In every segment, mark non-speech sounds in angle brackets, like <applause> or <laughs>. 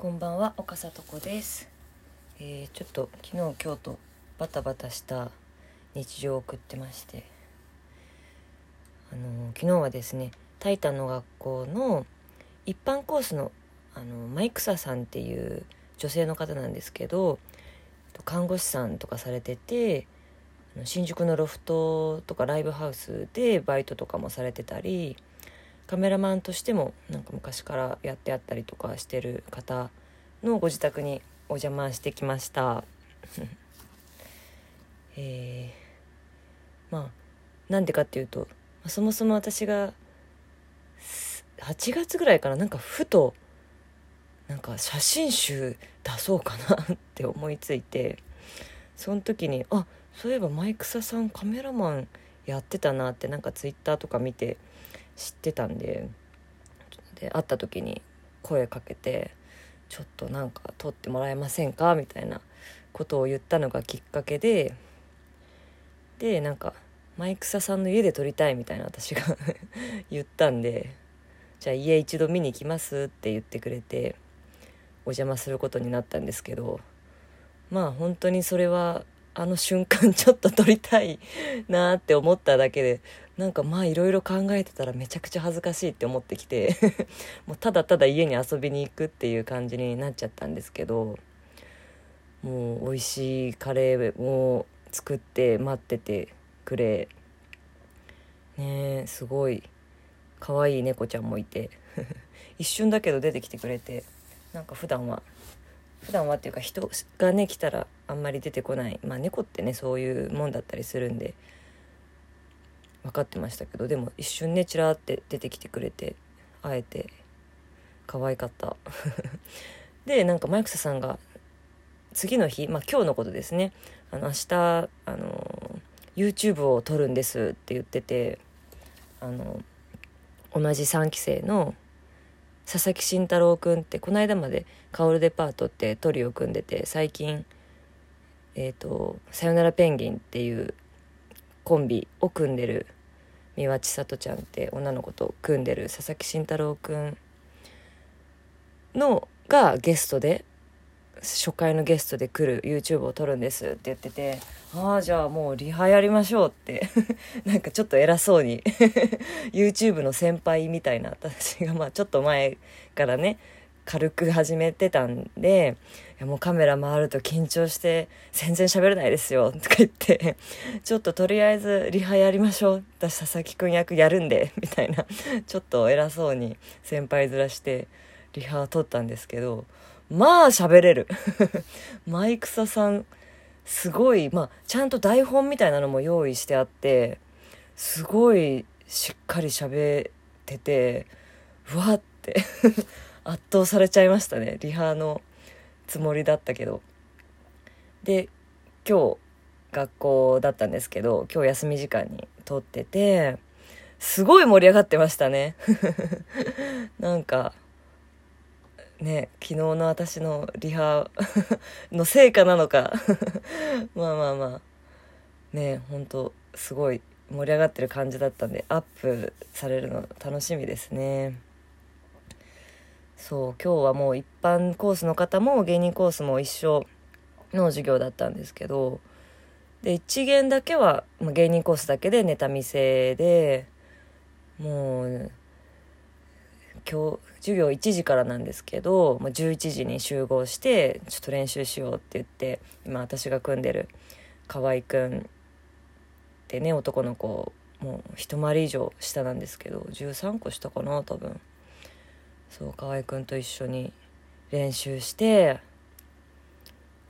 こんばんは岡里子です、えーちょっと昨日今日とバタバタした日常を送ってまして。あの昨日はですねタイタンの学校の一般コースのあのマイクサさんっていう女性の方なんですけど看護師さんとかされてて新宿のロフトとかライブハウスでバイトとかもされてたりカメラマンとしてもなんか昔からやってあったりとかしてる方のご自宅にお邪魔してきました。<laughs> えーまあなんでかっていうとそもそも私が8月ぐらいからなんかふとなんか写真集出そうかなって思いついてその時にあそういえばマイクサさんカメラマンやってたなってなんかツイッターとか見て知ってたんでで会った時に声かけて「ちょっとなんか撮ってもらえませんか?」みたいなことを言ったのがきっかけででなんかマイクサさんの家で撮りたいみたいな私が <laughs> 言ったんで「じゃあ家一度見に行きます」って言ってくれてお邪魔することになったんですけどまあ本当にそれはあの瞬間ちょっと撮りたいなって思っただけでなんかまあいろいろ考えてたらめちゃくちゃ恥ずかしいって思ってきて <laughs> もうただただ家に遊びに行くっていう感じになっちゃったんですけどもう美味しいカレーを作って待っててくれねすごい可愛い猫ちゃんもいて <laughs> 一瞬だけど出てきてくれてなんか普段は普段はっていうか人がね来たらあんまり出てこない。まあ猫ってねそういうもんだったりするんで分かってましたけどでも一瞬ねちらって出てきてくれて会えて可愛かった。<laughs> でなんかマイクサさんが次の日まあ今日のことですね。あの明日あの YouTube を撮るんですって言っててあの同じ3期生の佐々木慎太郎くんってこの間まで「カオルデパート」ってトリを組んでて最近えっ、と「さよならペンギン」っていうコンビを組んでる三輪千里ちゃんって女の子と組んでる佐々木慎太郎くんのがゲストで初回のゲストで来る YouTube を撮るんですって言っててああじゃあもうリハやりましょうって。<laughs> なんかちょっと偉そうに。<laughs> YouTube の先輩みたいな私がまあちょっと前からね軽く始めてたんでいやもうカメラ回ると緊張して全然喋れないですよ <laughs> とか言ってちょっととりあえずリハやりましょう。私佐々木くん役やるんで <laughs> みたいなちょっと偉そうに先輩面してリハ撮ったんですけどまあ喋れる。<laughs> マイクサさんすごいまあちゃんと台本みたいなのも用意してあってすごいしっかり喋っててうわって。圧倒されちゃいましたね。リハのつもりだったけど。で今日学校だったんですけど今日休み時間に撮っててすごい盛り上がってましたね。<laughs> なんかね昨日の私のリハの成果なのか。<laughs> まあまあまあ。ね本当すごい盛り上がってる感じだったんでアップされるの楽しみですね。そう今日はもう一般コースの方も芸人コースも一緒の授業だったんですけどで一限だけは、まあ、芸人コースだけでネタ見せでもう今日授業1時からなんですけど、まあ、11時に集合してちょっと練習しようって言って今私が組んでる河合くんってね男の子もう一回り以上下なんですけど13個下かな多分。そう河合くんと一緒に練習して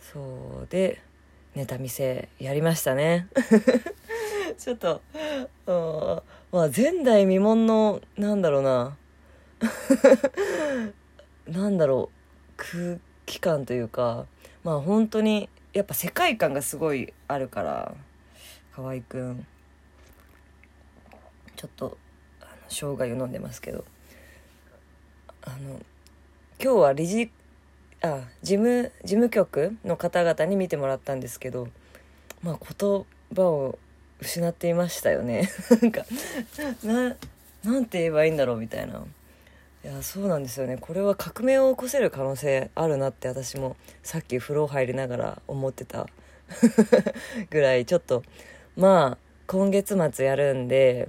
そうでネタ見せやりましたね。<laughs> ちょっとまあ前代未聞のなんだろうな。<laughs> なんだろう空気感というかまあ本当にやっぱ世界観がすごいあるから河合くん。ちょっとあの生姜湯飲んでますけど。あの今日は理事あ事務事務局の方々に見てもらったんですけどまあ言葉を失っていましたよね。<laughs> なんかななんて言えばいいんだろうみたいな。いやそうなんですよね。これは革命を起こせる可能性あるなって私もさっき風呂入りながら思ってた。<laughs> ぐらいちょっとまあ今月末やるんで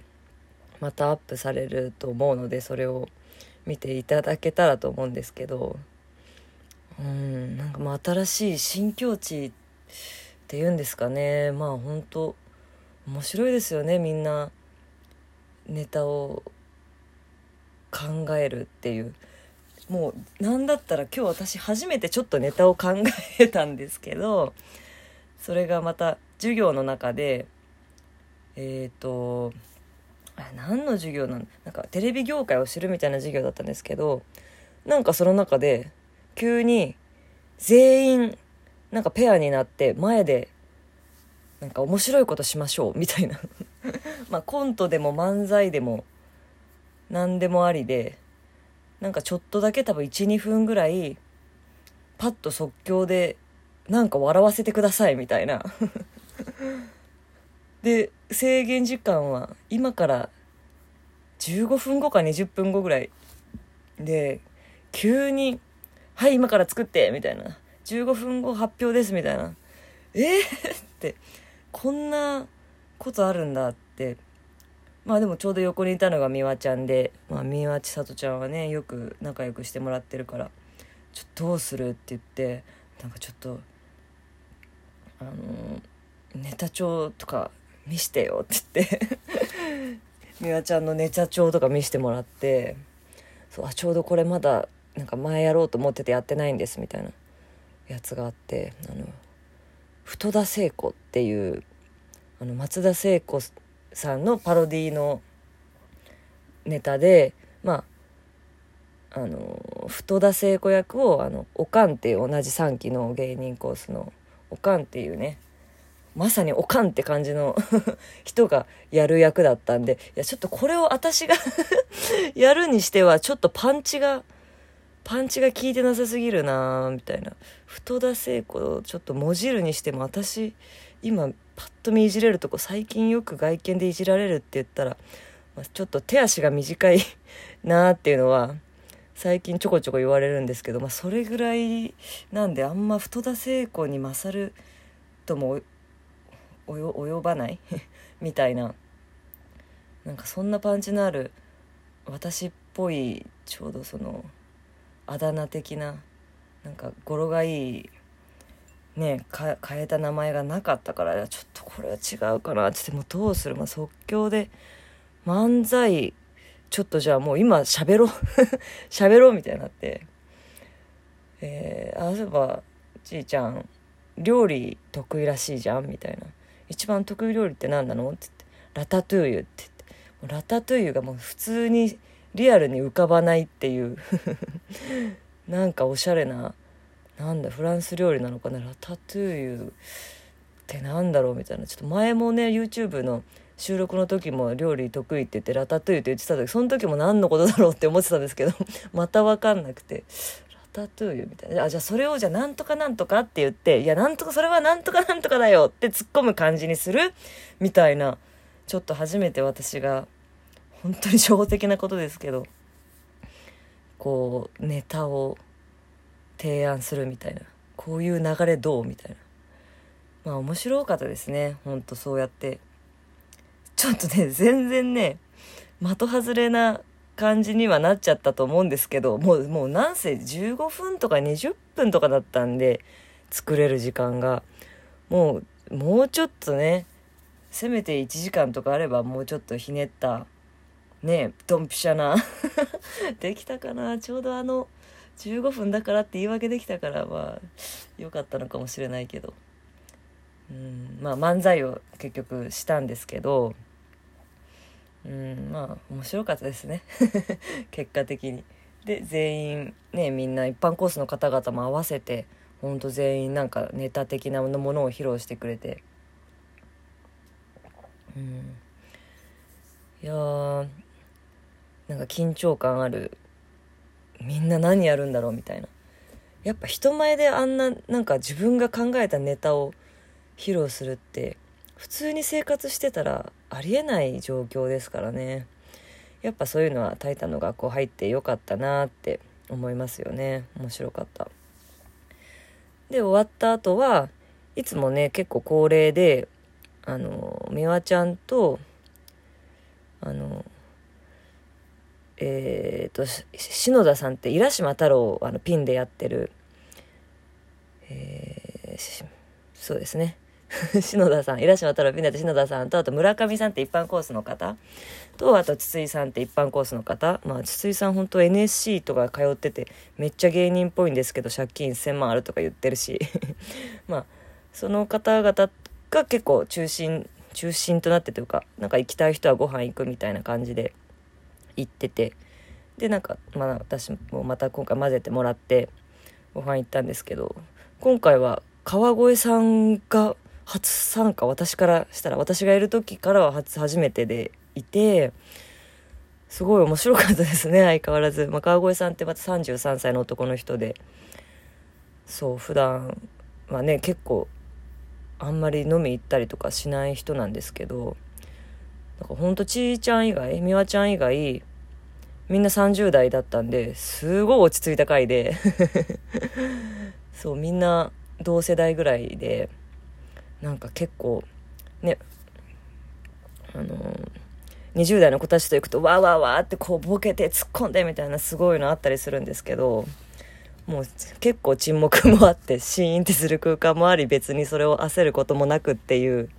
またアップされると思うのでそれを。見ていただけたらと思うんですけどうんなんかもう新しい新境地っていうんですかね。まあ本当面白いですよね。みんなネタを考えるっていう。もう何だったら今日私初めてちょっとネタを考えたんですけどそれがまた授業の中でえっ、ー、と何の授業なのなんかテレビ業界を知るみたいな授業だったんですけどなんかその中で急に全員なんかペアになって前でなんか面白いことしましょうみたいな。<laughs> まあコントでも漫才でも何でもありでなんかちょっとだけ多分12分ぐらいパッと即興でなんか笑わせてくださいみたいな。で制限時間は今から15分後か20分後ぐらい。で急に「はい今から作って」みたいな「15分後発表です」みたいな「えー、<laughs> ってこんなことあるんだって。まあでもちょうど横にいたのが美和ちゃんで、まあ、美和千里ちゃんはねよく仲良くしてもらってるから「ちょっとどうする?」って言ってなんかちょっとあのネタ帳とか見してよって言って。<laughs> 美和ちゃんのネタ帳とか見してもらって。そうあちょうどこれまだなんか前やろうと思っててやってないんですみたいな。やつがあってあの太田聖子っていうあの松田聖子さんのパロディのネタでまああの太田聖子役をあのおかんっていう同じ3期の芸人コースのおかんっていうねまさにおかんって感じの <laughs> 人がやる役だったんでいやちょっとこれを私が <laughs> やるにしてはちょっとパンチがパンチが効いてなさすぎるなみたいな。太田聖子をちょっともじるにしても私今パッと見いじれるとこ最近よく外見でいじられるって言ったら、まあ、ちょっと手足が短いなっていうのは最近ちょこちょこ言われるんですけど、まあ、それぐらいなんであんま太田聖子に勝るとも及ばない？<laughs> みたいな。なんかそんなパンチのある私っぽいちょうどそのあだ名的ななんか語呂がいいね変えた名前がなかったからちょっとこれは違うかな。ってってもうどうする、まあ、即興で漫才ちょっとじゃあもう今喋ろう。<laughs> 喋ろうみたいになって。えー、あそういえばじいちゃん料理得意らしいじゃん？みたいな。一番得意料理って何なの？って言ってラタトゥーユって言って。ラタトゥーユがもう普通にリアルに浮かばないっていう。<laughs> なんかおしゃれななんだフランス料理なのかな？ラタトゥーユってなんだろう？みたいな。ちょっと前もね YouTube の収録の時も料理得意って言ってラタトゥーユって言ってた時その時も何のことだろうって思ってたんですけど <laughs> また分かんなくて。タトゥーユみたいな。あじゃあそれをじゃあなんとかなんとかって言っていやなんとかそれはなんとかなんとかだよって突っ込む感じにする？みたいな。ちょっと初めて私が本当に初歩的なことですけど。こうネタを提案するみたいな。こういう流れどう？みたいな。まあ面白かったですね。ほんとそうやって。ちょっとね全然ね的外れな感じにはなっちゃったと思うんですけどもうもうなんせ15分とか20分とかだったんで作れる時間が。もうもうちょっとねせめて1時間とかあればもうちょっとひねったねドンピシャな <laughs> できたかな。ちょうどあの15分だからって言い訳できたからまあ良かったのかもしれないけど。うんまあ漫才を結局したんですけどうんまあ面白かったですね。<laughs> 結果的に。で全員ねみんな一般コースの方々も合わせてほんと全員なんかネタ的なものを披露してくれて。うん。いやーなんか緊張感ある。みんな何やるんだろうみたいな。やっぱ人前であんななんか自分が考えたネタを披露するって普通に生活してたらありえない状況ですからね。やっぱそういうのは「タイタン」の学校入ってよかったなって思いますよね。面白かった。で終わった後はいつもね結構恒例であの美和ちゃんとあのえーと、篠田さんって浦島太郎あのピンでやってる、えー、そうですね。<laughs> 篠田さん浦島太郎ピンでやって篠田さんとあと村上さんって一般コースの方。とあと筒井さんって一般コースの方。まあ筒井さん本当 NSC とか通っててめっちゃ芸人っぽいんですけど借金1000万あるとか言ってるし。<laughs> まあその方々が結構中心中心となってというかなんか行きたい人はご飯行くみたいな感じで行ってて。でなんか、まあ、私もまた今回混ぜてもらってご飯行ったんですけど今回は川越さんが初参加私からしたら私がいる時からは初初めてでいてすごい面白かったですね <laughs> 相変わらず、まあ、川越さんってまた33歳の男の人で。そう普段はね結構あんまり飲み行ったりとかしない人なんですけどなんかほんとちーちゃん以外美和ちゃん以外みんな30代だったんですごい落ち着いた回で。<laughs> そうみんな同世代ぐらいで。なんか結構ねあのー、20代の子たちと行くとわーわーわーってこうボケて突っ込んでみたいなすごいのあったりするんですけどもう結構沈黙もあってシーンってする空間もあり別にそれを焦ることもなくっていう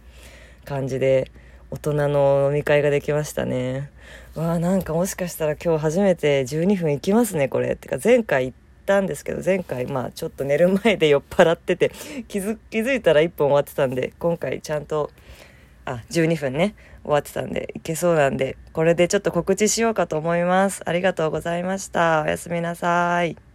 感じで大人の飲み会ができましたね。わあなんかもしかしたら今日初めて12分行きますねこれ。ってか前回行ったんですけど前回まあちょっと寝る前で酔っ払ってて気づ気づいたら1本終わってたんで今回ちゃんとあ12分ね終わってたんでいけそうなんでこれでちょっと告知しようかと思います。ありがとうございました。おやすみなさい。